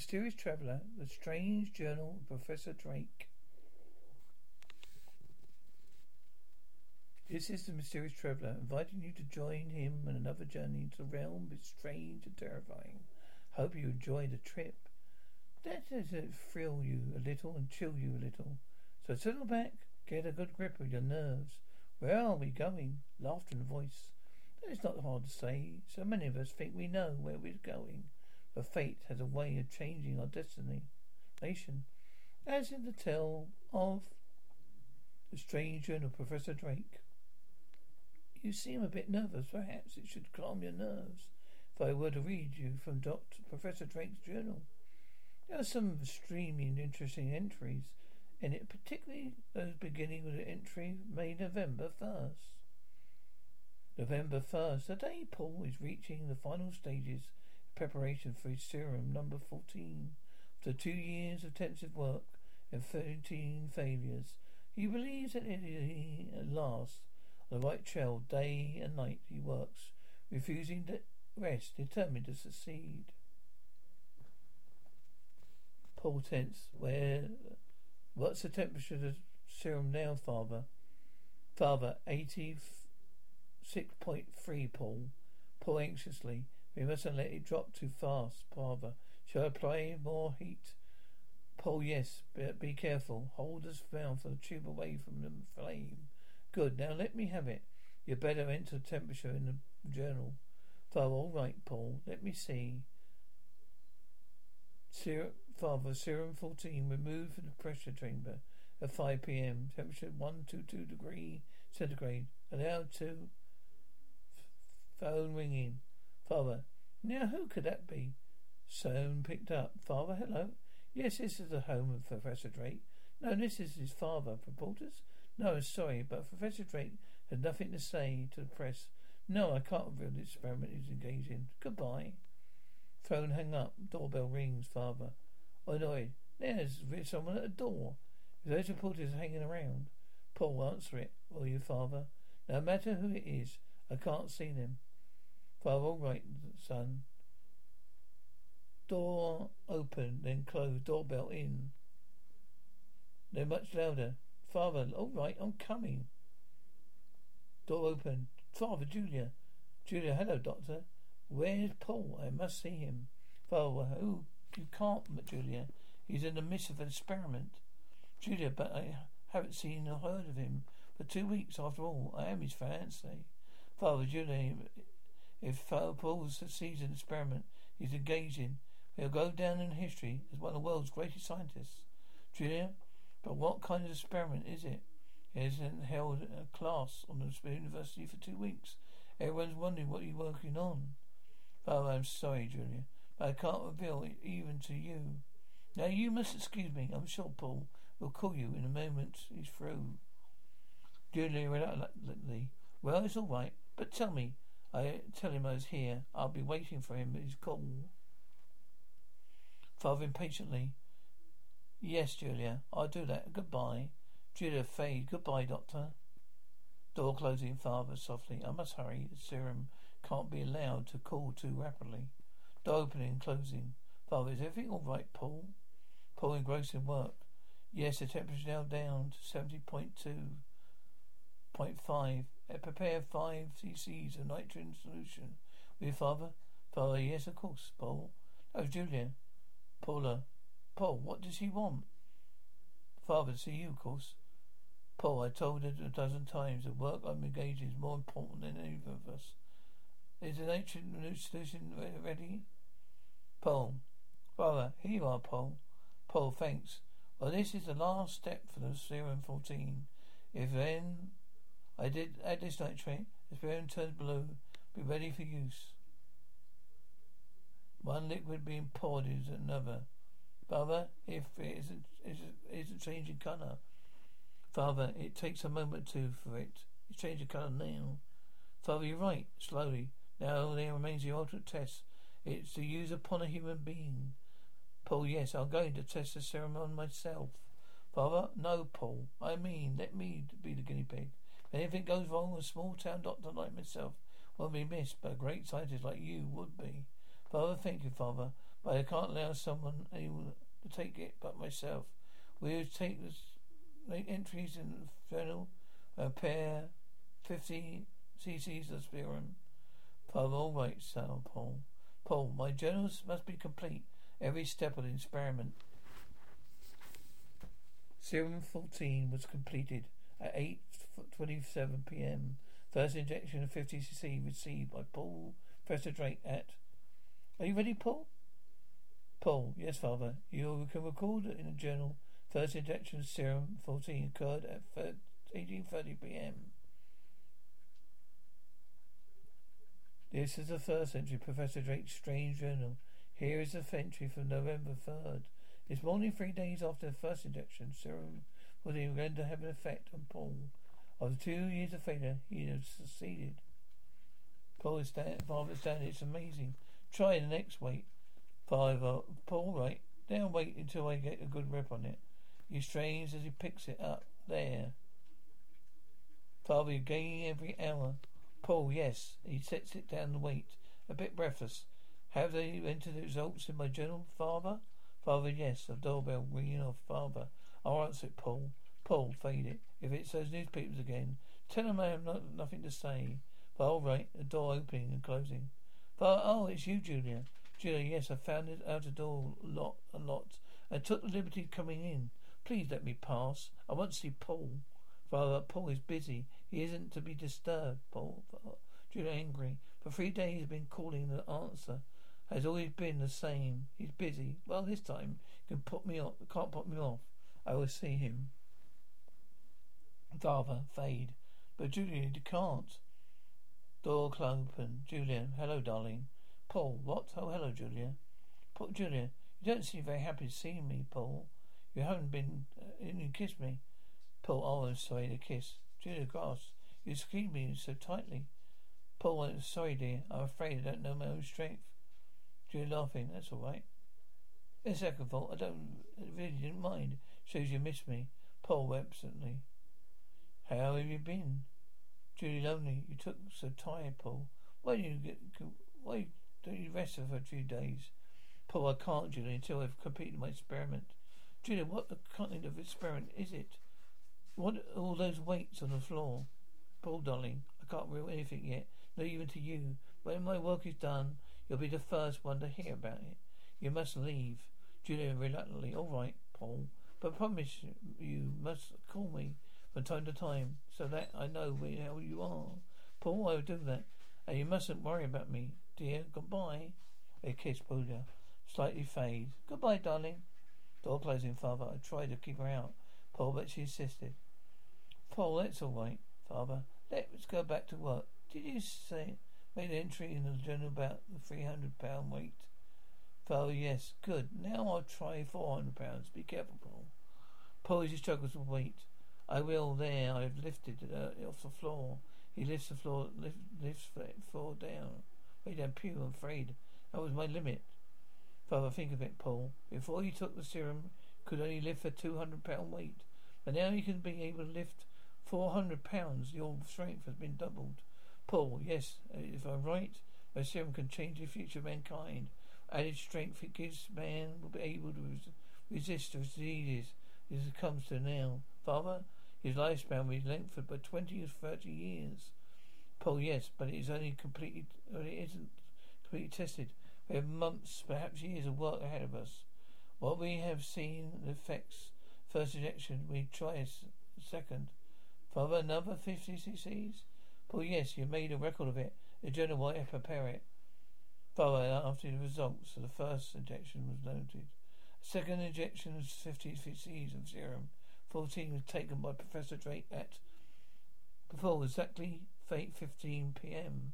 Mysterious Traveller, The Strange Journal of Professor Drake. This is the Mysterious Traveller, inviting you to join him on another journey into a realm that's strange and terrifying. Hope you enjoy the trip. Let it thrill you a little and chill you a little. So settle back, get a good grip of your nerves. Where are we going? Laughter and voice. That is not hard to say. So many of us think we know where we're going. But fate has a way of changing our destiny. Nation. As in the tale of the Stranger and of Professor Drake. You seem a bit nervous. Perhaps it should calm your nerves if I were to read you from Dr. Professor Drake's journal. There are some extremely interesting entries in it, particularly those beginning with the entry May November 1st. November 1st, the day Paul is reaching the final stages preparation for his serum number 14. After two years of intensive work and 13 failures, he believes that he uh, at last on the right trail. Day and night he works, refusing to rest, determined to succeed. Paul tense. Where? Uh, what's the temperature of the serum now, Father? Father, eighty-six point three. Paul. Paul anxiously. We mustn't let it drop too fast, Father. Shall I apply more heat? Paul, yes, but be careful. Hold us mouth for the tube away from the flame. Good. Now let me have it. You better enter the temperature in the journal. Father, all right, Paul. Let me see. Ser- Father, serum 14 removed from the pressure chamber at 5 p.m. Temperature 122 degree centigrade. Allowed to. Phone ringing. Father, now who could that be? Soane picked up. Father, hello. Yes, this is the home of Professor Drake. No, this is his father. Reporters? No, sorry, but Professor Drake had nothing to say to the press. No, I can't reveal the experiment he's engaged in. Goodbye. Phone hung up. Doorbell rings. Father. Annoyed. There's someone at the door. Those reporters are hanging around. Paul, answer it. Will you, Father? No matter who it is, I can't see them. Father, all right, son. Door open, then closed. Doorbell in. They're much louder. Father, all right, I'm coming. Door open. Father, Julia. Julia, hello, doctor. Where's Paul? I must see him. Father, who? You can't, Julia. He's in the midst of an experiment. Julia, but I haven't seen or heard of him for two weeks after all. I am his fiancée. Father, Julia, if Paul succeeds in the experiment he's engaged in, he'll go down in history as one of the world's greatest scientists. Julia, but what kind of experiment is it? He hasn't held a class on the university for two weeks. Everyone's wondering what you're working on. Father, I'm sorry, Julia, but I can't reveal it even to you. Now you must excuse me. I'm sure Paul will call you in a moment he's through. Julia reluctantly. Well, it's all right, but tell me, I tell him I was here. I'll be waiting for him He's his. Father impatiently. Yes, Julia, I'll do that. Goodbye. Julia fade. Goodbye, Doctor. Door closing, Father softly. I must hurry. The serum can't be allowed to cool too rapidly. Door opening, closing. Father, is everything all right, Paul? Paul engrossed in work. Yes, the temperature's now down to 70.2.5. Uh, prepare five cc's of nitrogen solution. With your father? Father, yes, of course, Paul. Was Julia. Paula. Uh, Paul, what does he want? Father, see you, of course. Paul, I told her a dozen times the work I'm engaged in is more important than either of us. Is the nitrogen solution ready? Paul. Father, here you are, Paul. Paul, thanks. Well, this is the last step for the serum 14. If then I did add this nitrate, the serum turns blue, be ready for use. One liquid being poured into another. Father, if it isn't, isn't, changing colour. Father, it takes a moment to for it. It's changing colour now. Father, you're right. Slowly. Now there remains the ultimate test. It's to use upon a human being. Paul, yes, I'm going to test the serum on myself. Father, no, Paul. I mean, let me be the guinea pig. If anything goes wrong, a small town doctor like myself won't be missed, but a great scientist like you would be. Father, thank you, Father, but I can't allow someone able to take it but myself. We'll take this, make entries in the journal, a pair, 50 cc's of serum. Father, all right, son, Paul. Paul, my journals must be complete. Every step of the experiment. Serum 14 was completed at 8.27 p.m. First injection of 50cc received by Paul Professor Drake at... Are you ready, Paul? Paul, yes, Father. You can record in a journal. First injection of serum 14 occurred at 18.30 p.m. This is the first entry, Professor Drake's strange journal. Here is the entry from November 3rd. This morning, three days after the first injection, serum was he going to have an effect on Paul. After two years of failure, he had succeeded. Paul is stand, father is standing. It's amazing. Try the next weight. Uh, Paul, right. Now wait until I get a good rep on it. He strains as he picks it up. There. Father, you're gaining every hour. Paul, yes. He sets it down the weight. A bit breathless. Have they entered the results in my journal, Father? Father, yes. A doorbell ringing off. Father. Oh, I'll answer it, Paul. Paul, fade it. If it's those newspapers again, tell them I have not, nothing to say. But all right, the door opening and closing. But oh, it's you, Julia. Julia, yes, I found it out the door a lot, a lot. I took the liberty of coming in. Please let me pass. I want to see Paul. Father, Paul is busy. He isn't to be disturbed. Paul, Julia, angry. For three days he's been calling the answer. Has always been the same. He's busy. Well, this time he can put me off. Can't put me off. I will see him. Father, fade. But Julia, you can't. Door open. Julia, hello, darling. Paul, what? Oh, hello, Julia. Paul, Julia, you don't seem very happy to see me, Paul. You haven't been. Uh, you kissed me. Paul, oh, I'm sorry to kiss. Julia, grass. You squeezed me so tightly. Paul, I'm sorry, dear. I'm afraid I don't know my own strength. Julia, laughing. That's all right. It's second fault. I don't. I really didn't mind. Shows you miss me. Paul, absently. How have you been? Julie lonely. You took so tired, Paul. Why don't you get? Why don't you rest for a few days? Paul, I can't, Julie, until I've completed my experiment. Julie, what the kind of experiment is it? What all those weights on the floor? Paul, darling, I can't reveal anything yet, not even to you. When my work is done, you'll be the first one to hear about it. You must leave. Julia reluctantly. All right, Paul. But promise you must call me from time to time, so that I know where you are. Paul, I will do that. And you mustn't worry about me, dear. Goodbye. A kiss, Julia. Slightly fade. Goodbye, darling. Door closing, father. I tried to keep her out, Paul, but she insisted. Paul, that's all right, father. Let's go back to work. Did you say make an entry in the journal about the three hundred pound weight? Father, yes. Good. Now I'll try four hundred pounds. Be careful, Paul. He struggles with weight. I will there. I've lifted uh, off the floor. He lifts the floor, lift, lifts floor down. Way down, pew, I'm afraid. That was my limit. Father, think of it, Paul. Before you took the serum, could only lift a 200 pound weight. But now you can be able to lift 400 pounds. Your strength has been doubled. Paul, yes, if I'm right, my serum can change the future of mankind. Added strength it gives man will be able to resist diseases it comes to now. Father, his lifespan will be lengthened by twenty or thirty years. Paul, yes, but it is only completely, it isn't completely tested. We have months, perhaps years of work ahead of us. What we have seen the effects, first injection, we try second. Father, another 50 cc's? Paul, yes, you made a record of it. The journal will prepare it. Father, after the results of the first injection was noted, Second injection of 50 cc's of serum 14 was taken by Professor Drake at before exactly 8.15 p.m.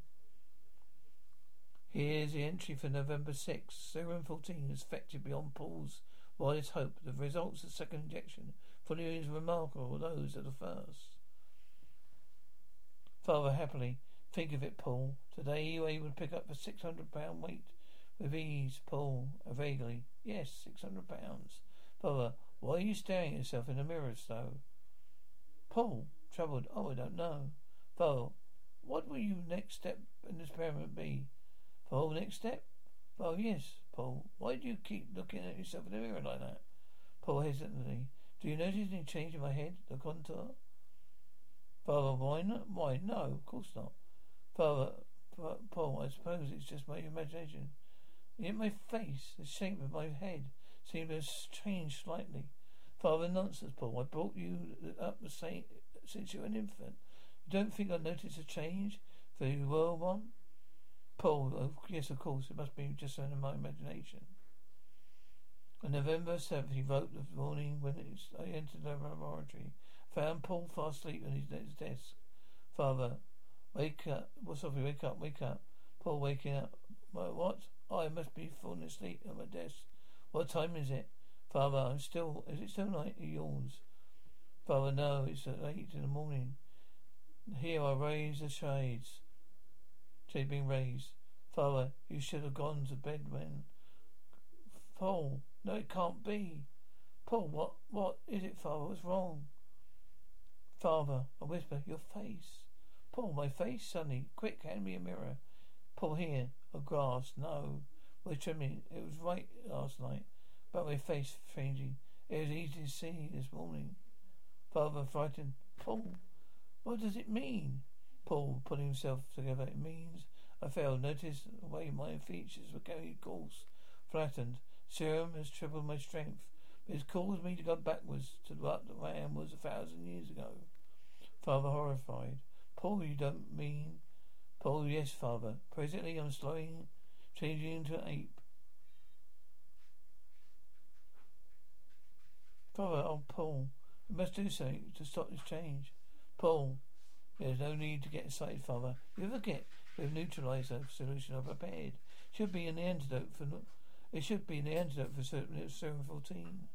Here's the entry for November 6. Serum 14 is effective beyond Paul's wildest hope. The results of the second injection fully as remarkable those of the first. Father, happily, think of it, Paul. Today you were able to pick up a 600 pound weight with ease, Paul, vaguely. Yes, 600 pounds. Father, why are you staring at yourself in the mirror so? Paul, troubled. Oh, I don't know. Father, what will your next step in this experiment be? Paul, next step? Well, yes, Paul. Why do you keep looking at yourself in the mirror like that? Paul hesitantly. Do you notice any change in my head, the contour? Father, why not? Why? No, of course not. Father, Paul, I suppose it's just my imagination. Yet my face, the shape of my head, seemed to have changed slightly. Father, nonsense, Paul. I brought you up the same since you were an infant. You don't think I noticed a change for you were one? Paul, oh, yes, of course. It must be just in my imagination. On November 7th, he wrote the morning when I entered the laboratory. Found Paul fast asleep on his desk. Father, wake up. What's up? Wake up, wake up. Paul waking up. What? Oh, I must be falling asleep at my desk. What time is it? Father, I'm still. Is it still night? He yawns. Father, no, it's at eight in the morning. Here I raise the shades. Shade being raised. Father, you should have gone to bed when. Paul, no, it can't be. Paul, what, what is it, Father? What's wrong? Father, I whisper, your face. Paul, my face, Sonny. Quick, hand me a mirror. Paul, here. A grass. No. We're trimming. It was right last night. But my face changing. It was easy to see this morning. Father, frightened. Paul, what does it mean? Paul, pulling himself together. It means I failed. Notice the way my features were going course. Flattened. Serum has tripled my strength. But it's caused me to go backwards to what I am was a thousand years ago. Father horrified. Paul, you don't mean... Paul, yes, father. Presently I'm slowing, changing into an ape. Father, oh, Paul, we must do something to stop this change. Paul, there's no need to get excited, father. You ever get with neutralizer solution I prepared? Should be an antidote for... It should be an antidote for serum 14.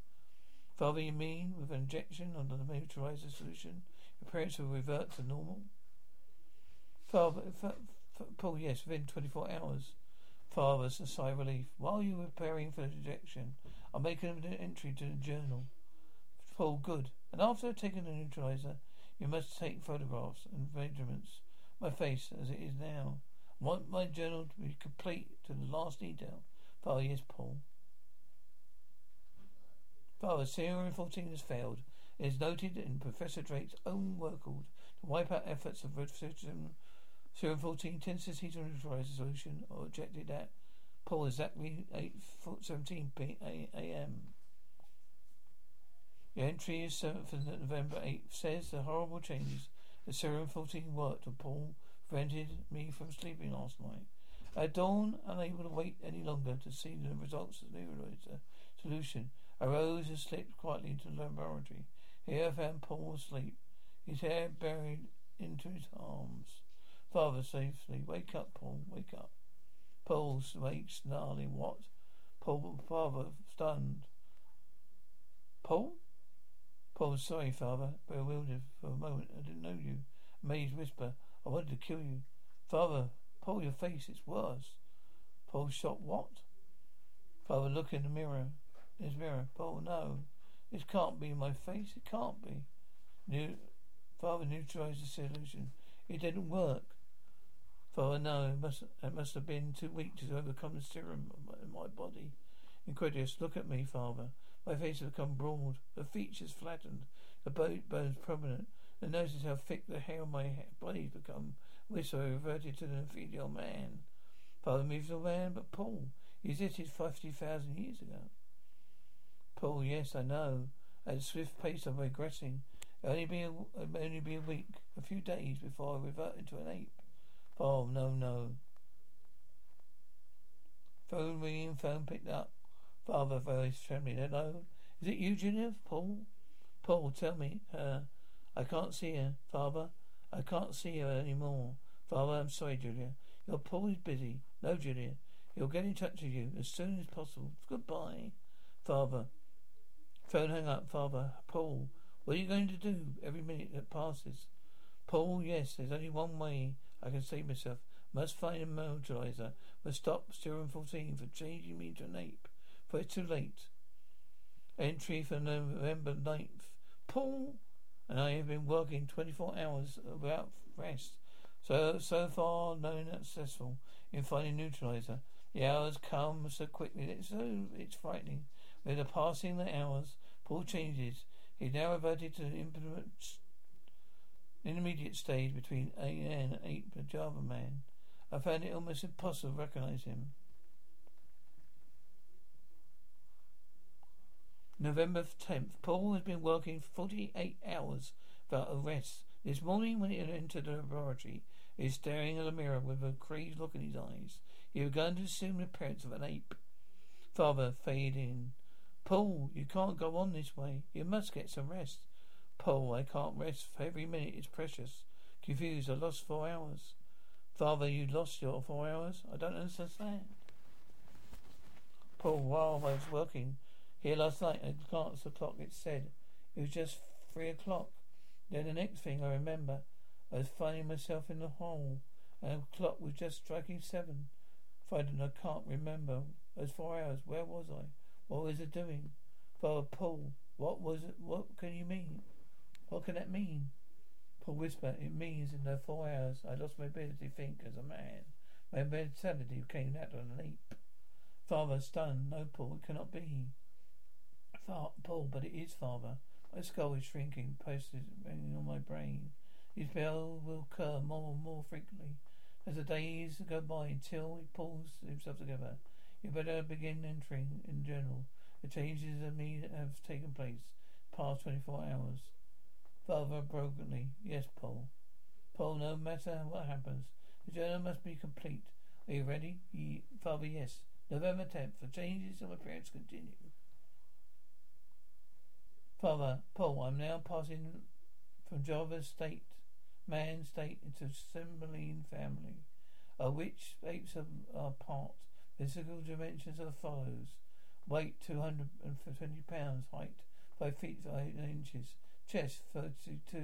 Father, you mean with an injection under the neutralizer solution, your parents will revert to normal? Father, Paul, yes, within 24 hours. Father's a sigh of relief. While you were preparing for the injection, I'll make an entry to the journal. Paul, good. And after taking the neutralizer, you must take photographs and measurements. My face as it is now. I want my journal to be complete to the last detail. Father, yes, Paul. Father, Serum 14 has failed. It is noted in Professor Drake's own work to wipe out efforts of Serum, Serum 14 tends to heat neutralize the solution or objected at Paul exactly 8.17 a.m. The entry is 7th of November 8 says the horrible changes the Serum 14 worked on Paul prevented me from sleeping last night. At dawn, unable to wait any longer to see the results of the neutralizer solution, I rose and slipped quietly into the laboratory. Here I found Paul asleep, his hair buried into his arms. Father safely. Wake up, Paul. Wake up. Paul wakes, snarling. What? Paul, father, stunned. Paul? Paul, sorry, father. Bewildered for a moment. I didn't know you. Amazed whisper. I wanted to kill you. Father, Paul, your face, it's worse. Paul shot what? Father, look in the mirror his mirror. Paul, no. This can't be my face. It can't be. New, Father neutralized the solution. It didn't work. Father, no. It must, it must have been too weak to overcome the serum in my body. Incredulous. Look at me, Father. My face has become broad. The features flattened. The bones prominent. And notice how thick the hair on my body has become. Which I reverted to the inferior man. Father moves the man, but Paul. He existed 50,000 years ago. Paul, yes, I know. At a swift pace I'm regressing. It'll only be a, only be a week, a few days before I revert into an ape. Paul, no, no. Phone ringing, phone picked up. Father, voice trembling. Hello? Is it you, Julia? Paul? Paul, tell me. Her. I can't see her. Father, I can't see her anymore. Father, I'm sorry, Julia. Your Paul is busy. No, Julia. He'll get in touch with you as soon as possible. Goodbye. Father. Phone hang up, Father. Paul, what are you going to do every minute that passes? Paul, yes, there's only one way I can save myself. Must find a motorizer. Must stop Serum 14 for changing me to an ape. For it's too late. Entry for November 9th. Paul and I have been working 24 hours without rest. So, so far, no successful in finding neutralizer. The hours come so quickly. It's so, it's frightening. With the passing the hours, Paul changes. He now reverted to the intermediate stage between A and Ape Java Man. I found it almost impossible to recognize him. November 10th. Paul has been working 48 hours without a rest. This morning, when he entered the laboratory, he was staring at a mirror with a crazed look in his eyes. He had begun to assume the appearance of an ape. Father faded in. Paul, you can't go on this way. You must get some rest. Paul, I can't rest. Every minute is precious. Confused, I lost four hours. Father, you lost your four hours? I don't understand. Paul, while I was working here last night, I glanced at the clock. It said it was just three o'clock. Then the next thing I remember, I was finding myself in the hall, and the clock was just striking seven. Frightened, I can't remember. Was four hours. Where was I? What was I doing? Father Paul, what was it? What can you mean? What can that mean? Paul whispered, It means in the four hours I lost my ability to think as a man. My mentality came that on a leap. Father, stunned. No, Paul, it cannot be. Fa- Paul, but it is, Father. My skull is shrinking, posted ringing on my brain. His bell will occur more and more frequently as the days go by until he pulls himself together. You better begin entering in general. The changes in me have taken place past twenty four hours. Father brokenly, yes, Paul. Paul, no matter what happens, the journey must be complete. Are you ready? Ye- Father, yes. November 10th. The changes of appearance continue. Father, Paul, I'm now passing from Java state, man state, into Cymbeline family, of which apes are, are part. Physical dimensions are follows. Weight 220 pounds, height 5 feet 5 inches, chest 32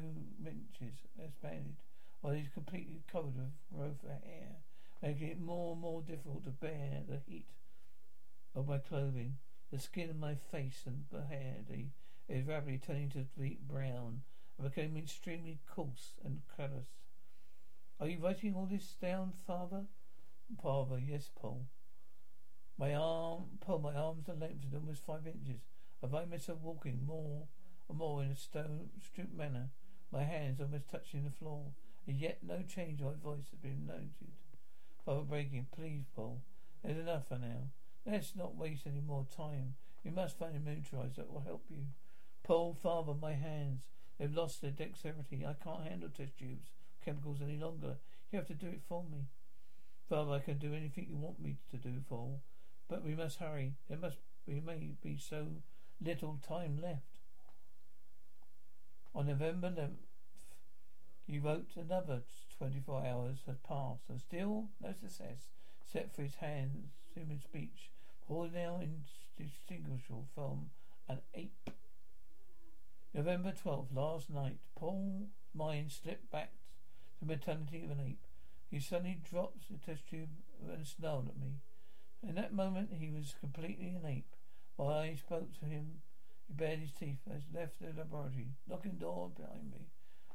inches, expanded, while he's completely covered with growth of hair, making it more and more difficult to bear the heat of my clothing. The skin of my face and the hair, is rapidly turning to deep brown and becoming extremely coarse and callous. Are you writing all this down, father? Father, yes, Paul. My arm, Paul, my arms are lengthened almost five inches. Have I find myself walking more more in a stone stoop manner, my hands almost touching the floor. And yet no change in my voice has been noted. Father breaking, please, Paul. There's enough for now. Let's not waste any more time. You must find a neutralizer that will help you. Paul, father, my hands. They've lost their dexterity. I can't handle test tubes, chemicals any longer. You have to do it for me. Father, I can do anything you want me to do, Paul. But we must hurry. There must be may be so little time left. On November 11th, he wrote another 24 hours had passed, and still no success, except for his hands, human speech, all now indistinguishable from an ape. November 12th, last night, Paul's mind slipped back to the mentality of an ape. He suddenly dropped the test tube and snarled at me. In that moment, he was completely an ape. While I spoke to him, he bared his teeth as left the laboratory, locking the door behind me.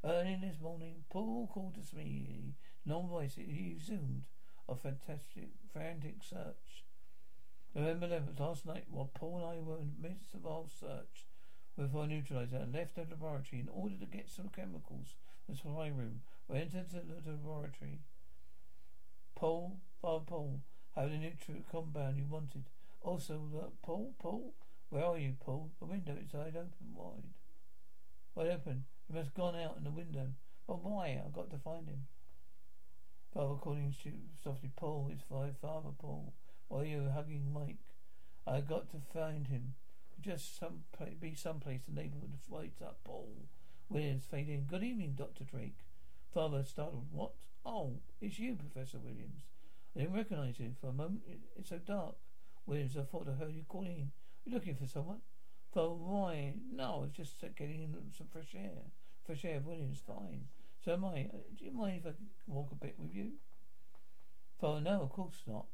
Early this morning, Paul called to me, long voice. He resumed a fantastic, frantic search. November 11th, last night, while Paul and I were in the midst of our search, before neutralizer and left the laboratory in order to get some chemicals from the supply room. We entered the, laboratory. Paul, Father Paul, have the neutral compound you wanted. Also, uh, Paul, Paul, where are you, Paul? The window inside open wide. Wide open. He must have gone out in the window. But why? I've got to find him. Father calling softly, Paul, it's Father Paul. Why are you hugging Mike? I got to find him. Just some be someplace in the neighborhood waits up Paul. Williams fade in. Good evening, Dr. Drake. Father startled. What? Oh, it's you, Professor Williams. I didn't recognize you. For a moment, it's so dark. Williams, I thought I heard you calling. You looking for someone? For why? No, I was just getting some fresh air. Fresh air, Williams, fine. So am I. Uh, do you mind if I walk a bit with you? Father, no, of course not.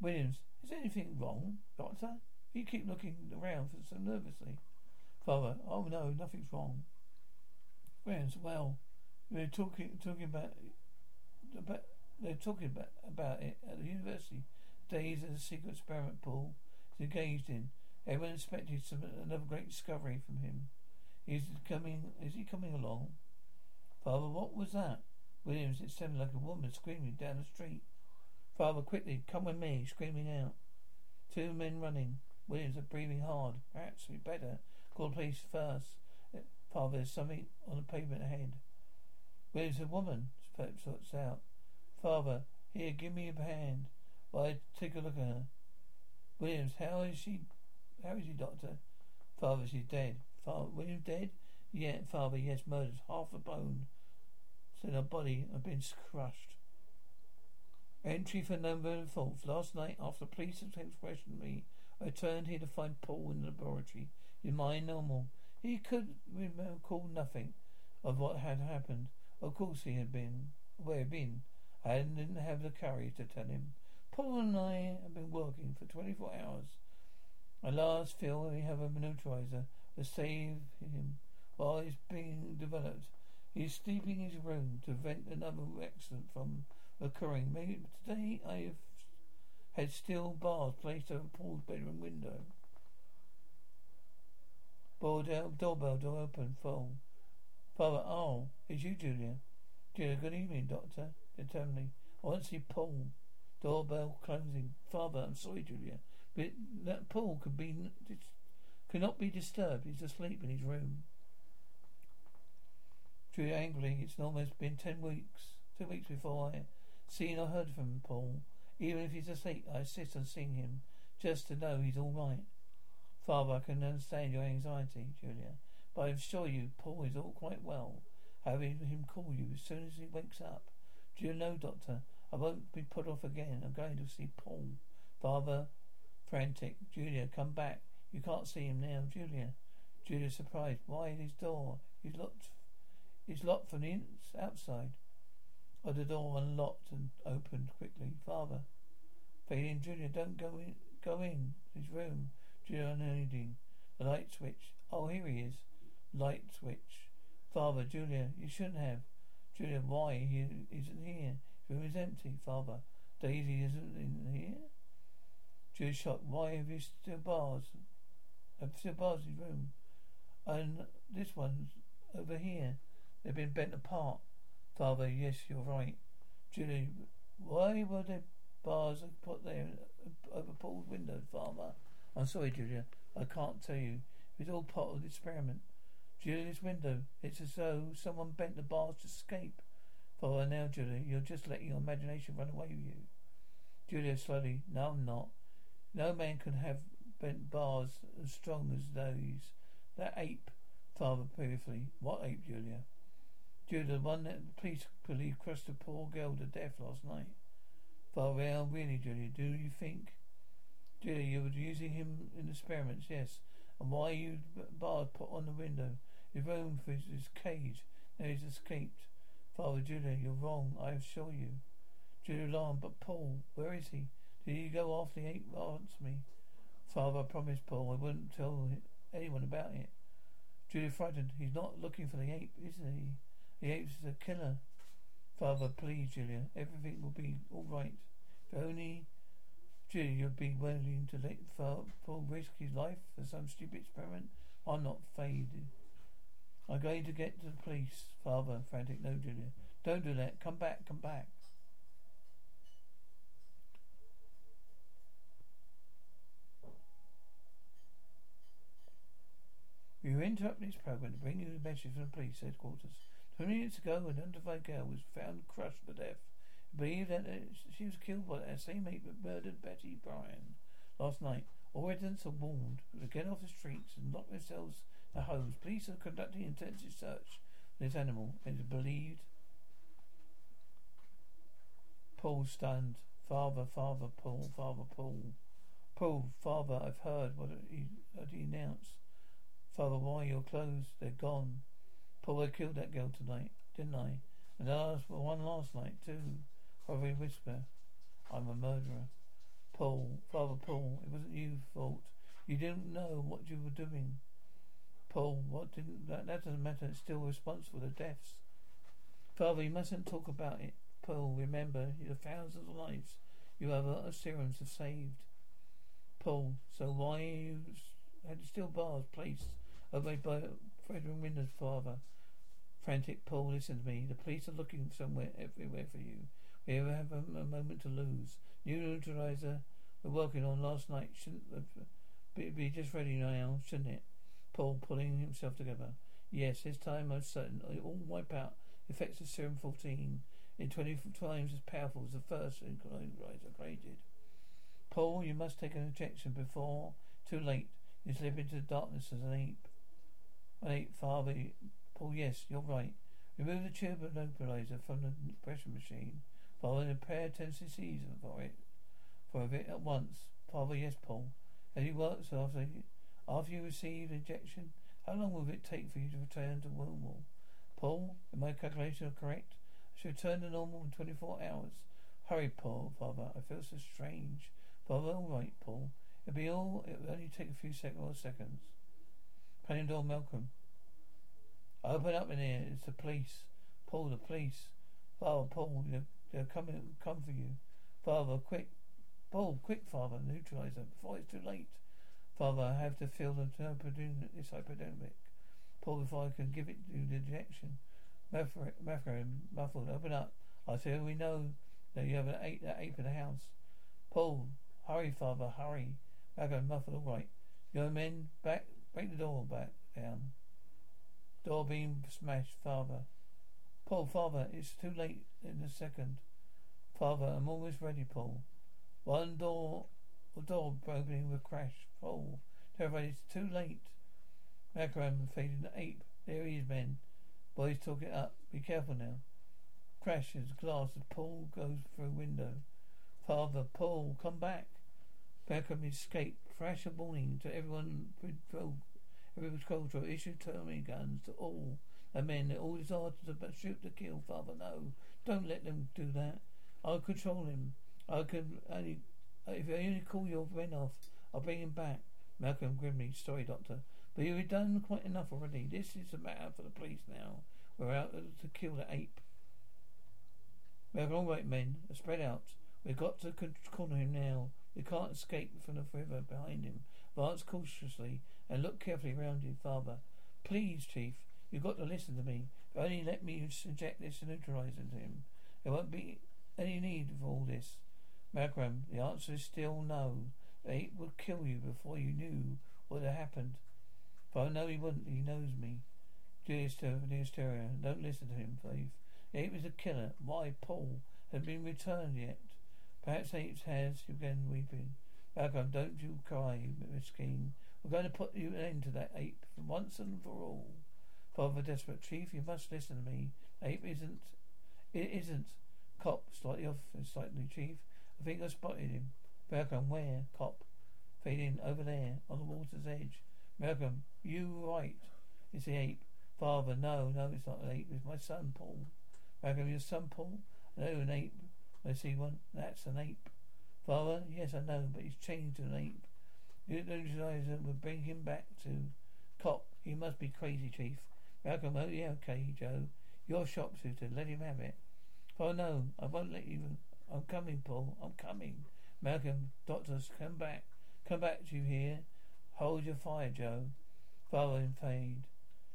Williams, is anything wrong, Doctor? You keep looking around so nervously. Father, oh no, nothing's wrong. Williams, well, we're talking talking about about they're talking about about it at the university. Days as a secret experiment Paul engaged in. Everyone expected some another great discovery from him. Is coming is he coming along? Father, what was that? Williams, it sounded like a woman screaming down the street. Father, quickly, come with me, screaming out. Two men running. Williams are breathing hard. Perhaps we'd better call the police first. Father, there's something on the pavement ahead. Williams, a woman, Pope sorts out. Father, here, give me a hand while I take a look at her. Williams, how is she? How is she, Doctor? Father, she's dead. Father, William dead? Yeah, Father, yes, murdered. Half a bone. So her body had been crushed. Entry for number faults. Last night, after police had questioned me, I returned here to find Paul in the laboratory. His mind normal. He could recall nothing of what had happened. Of course he had been. Where had been. I didn't have the courage to tell him. Paul and I have been working for 24 hours. At last feel we have a neutralizer to save him while he's being developed. He's sleeping in his room to prevent another accident from occurring. Maybe today I have had steel bars placed over Paul's bedroom window. Bordell, doorbell door open, full. Father, oh, it's you, Julia. Julia, good evening, Doctor. Determinedly. I want to see Paul. Doorbell closing. Father, I'm sorry, Julia, but that Paul could be cannot be disturbed. He's asleep in his room. Julia angrily. It's almost been ten weeks. Two weeks before I seen or heard from Paul. Even if he's asleep, I insist on seeing him just to know he's all right. Father, I can understand your anxiety, Julia, but I assure you Paul is all quite well. Having him call you as soon as he wakes up. Do you know, Doctor, I won't be put off again. I'm going to see Paul. Father, frantic. Julia, come back. You can't see him now, Julia. Julia, surprised. Why his door? He's locked. He's locked from the outside. Oh, the door unlocked and opened quickly. Father, fading. Julia, don't go in. Go in his room. Julia, unending. The light switch. Oh, here he is. Light switch. Father, Julia, you shouldn't have. Julia, why? He isn't here. Room is empty, Father. Daisy isn't in here? Julia shocked. Why have you still bars? Have still bars in room? And this one's over here. They've been bent apart. Father, yes, you're right. Julie, why were there bars put there uh, over Paul's window, Father? I'm sorry, Julia. I can't tell you. It was all part of the experiment. Julia's window. It's as though someone bent the bars to escape. For now, Julia, you're just letting your imagination run away with you. Julia slowly. No, I'm not. No man can have bent bars as strong as those. That ape, father briefly. What ape, Julia? Julia, the one that the police believe crushed a poor girl to death last night. Father, well, really, Julia, do you think? Julia, you were using him in experiments, yes. And why you bars put on the window? His room for his cage. Now he's escaped. Oh, Father Julia, you're wrong, I assure you. Julia alarmed, but Paul, where is he? Did he go after the ape? Answer me. Father, I promised Paul I wouldn't tell anyone about it. Julia frightened. He's not looking for the ape, is he? The ape's a killer. Father, please, Julia, everything will be all right. If only Julia, you'd be willing to let Paul risk his life for some stupid experiment. I'm not faded. I'm going to get to the police. Father, frantic. No, Julia. Don't do that. Come back. Come back. We were interrupting this program to bring you a message from the police headquarters. Twenty minutes ago, an unidentified girl was found crushed to death. Believed that uh, she was killed by same mate that murdered Betty Bryan last night. All residents are warned to get off the streets and lock themselves in homes. Police are conducting intensive search for this animal. It is believed. Paul stunned. Father, father, Paul, father, Paul. Paul, father, I've heard what he, what he announced. Father, why your clothes? They're gone. Paul, I killed that girl tonight, didn't I? And I asked for one last night, too. Father, whisper. I'm a murderer. Paul, Father Paul, it wasn't you fault. You didn't know what you were doing. Paul, what didn't that, that doesn't matter, it's still responsible for the deaths. Father, you mustn't talk about it. Paul, remember, the thousands of lives you have of serums have saved. Paul, so why had still bars placed obeyed by Frederick Winder's father? Frantic Paul, listen to me. The police are looking somewhere, everywhere for you. We have a, a moment to lose. New neutralizer we're working on last night shouldn't uh, be, be just ready now, shouldn't it? Paul pulling himself together. Yes, this time most certainly wipe out effects of serum 14 in 20 times as powerful as the first neutralizer created. Paul, you must take an injection before too late. You slip into the darkness as an ape. An ape, father. Paul, yes, you're right. Remove the tube of neutralizer from the pressure machine. Father, prepare ten cc's for it. For it at once. Father, yes, Paul. As he works after after you receive injection, how long will it take for you to return to normal? Paul, are my calculations are correct? I should return to normal in twenty four hours. Hurry, Paul, Father. I feel so strange. Father, all right, Paul. It'll be all. It will only take a few seconds or seconds. Panadol, Malcolm. Open up in here. It's the police. Paul, the police. Father, Paul, they're, they're coming. Come for you. Father, quick. Paul, quick, Father. Neutralizer before it's too late. Father, I have to feel the this hypodermic. Paul, before I can give it you the injection. Macaron, muffled. Open up. I say we know that you have an ape, that ape in the house. Paul, hurry, Father, hurry. Macaron, muffled. All right. Young men, back, break the door back down. Door being smashed, Father. Paul, Father, it's too late in a second. Father, I'm almost ready, Paul. One door, a door opening with crash. Paul, terrified, it's too late. Macaron fading the ape. There he is, men. Boys, talk it up. Be careful now. Crashes glass as Paul goes through window. Father, Paul, come back. Beckham escaped. Flash a warning to everyone patrol Every patrol control issue terminating guns to all the men. All desire to shoot to kill. Father, no. Don't let them do that. I'll control him. I can only if I only call your men off, I'll bring him back. Malcolm grimly, sorry, Doctor. But you've done quite enough already. This is a matter for the police now. We're out to kill the ape. Malcolm, all right, men. Spread out. We've got to corner him now. We can't escape from the river behind him. Advance cautiously and look carefully around you, Father. Please, Chief, you've got to listen to me. Only let me inject this neutralizer into him. There won't be any need for all this. Macaron, the answer is still no. Ape would kill you before you knew what had happened. But I know he wouldn't. He knows me. Dear Stereo, don't listen to him, Faith. The ape is a killer. Why, Paul has been returned yet. Perhaps apes has. Began weeping. Malcolm, don't you cry, Miss Miskeen. We're going to put you an end to that ape once and for all. Father Desperate Chief, you must listen to me. Ape isn't. It isn't. Cop, slightly off, slightly, Chief. I think I spotted him. Malcolm, where? Cop. Fading over there, on the water's edge. Malcolm, you right. It's the ape. Father, no, no, it's not an ape. It's my son, Paul. Malcolm, your son, Paul? Know an ape. I see one. That's an ape. Father, yes, I know, but he's changed to an ape. You neutralizer will bring him back to cop. He must be crazy, Chief. Malcolm, oh yeah, okay, Joe. You're sharpshooter. Let him have it. Father, no, I won't let you. I'm coming, Paul. I'm coming. Malcolm, doctors, come back. Come back, to you hear? Hold your fire, Joe. Father in fade.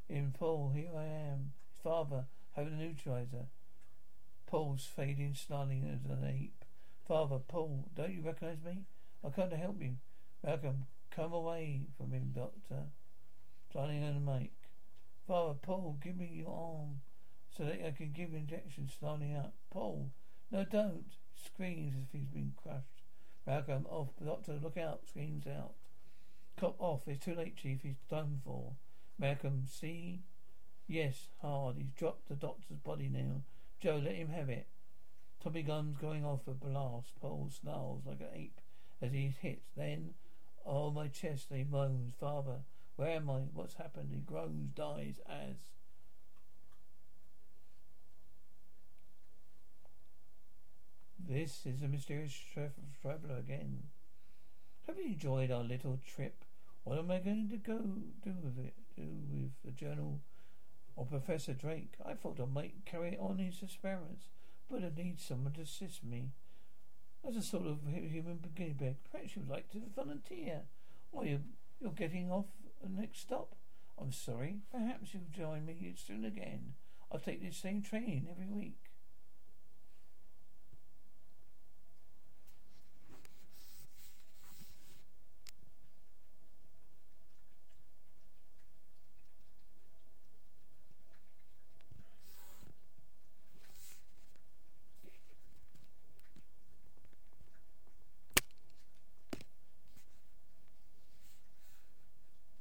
In Paul, here I am. Father, having a neutralizer. Paul's fading, snarling as an ape. Father, Paul, don't you recognize me? I've come to help you. Malcolm, come away from him, doctor. Snarling on the mic. Father, Paul, give me your arm so that I can give injections snarling up. Paul, no, don't. Screams as if he's been crushed. Malcolm, off. Doctor, look out. Screams out. Cop off. It's too late, Chief. He's done for. Malcolm, see? Yes, hard. He's dropped the doctor's body now. Joe, let him have it. Tommy gun's going off a blast. Paul snarls like an ape as he's hit. Then, oh, my chest, he moans. Father, where am I? What's happened? He groans, dies as. This is a mysterious tra- traveller again. Have you enjoyed our little trip? What am I going to go do with it? Do with the journal or Professor Drake? I thought I might carry on his experiments, but I need someone to assist me. As a sort of human guinea pig, perhaps you'd like to volunteer. Or you, you're getting off the next stop. I'm sorry. Perhaps you'll join me soon again. I'll take this same train every week.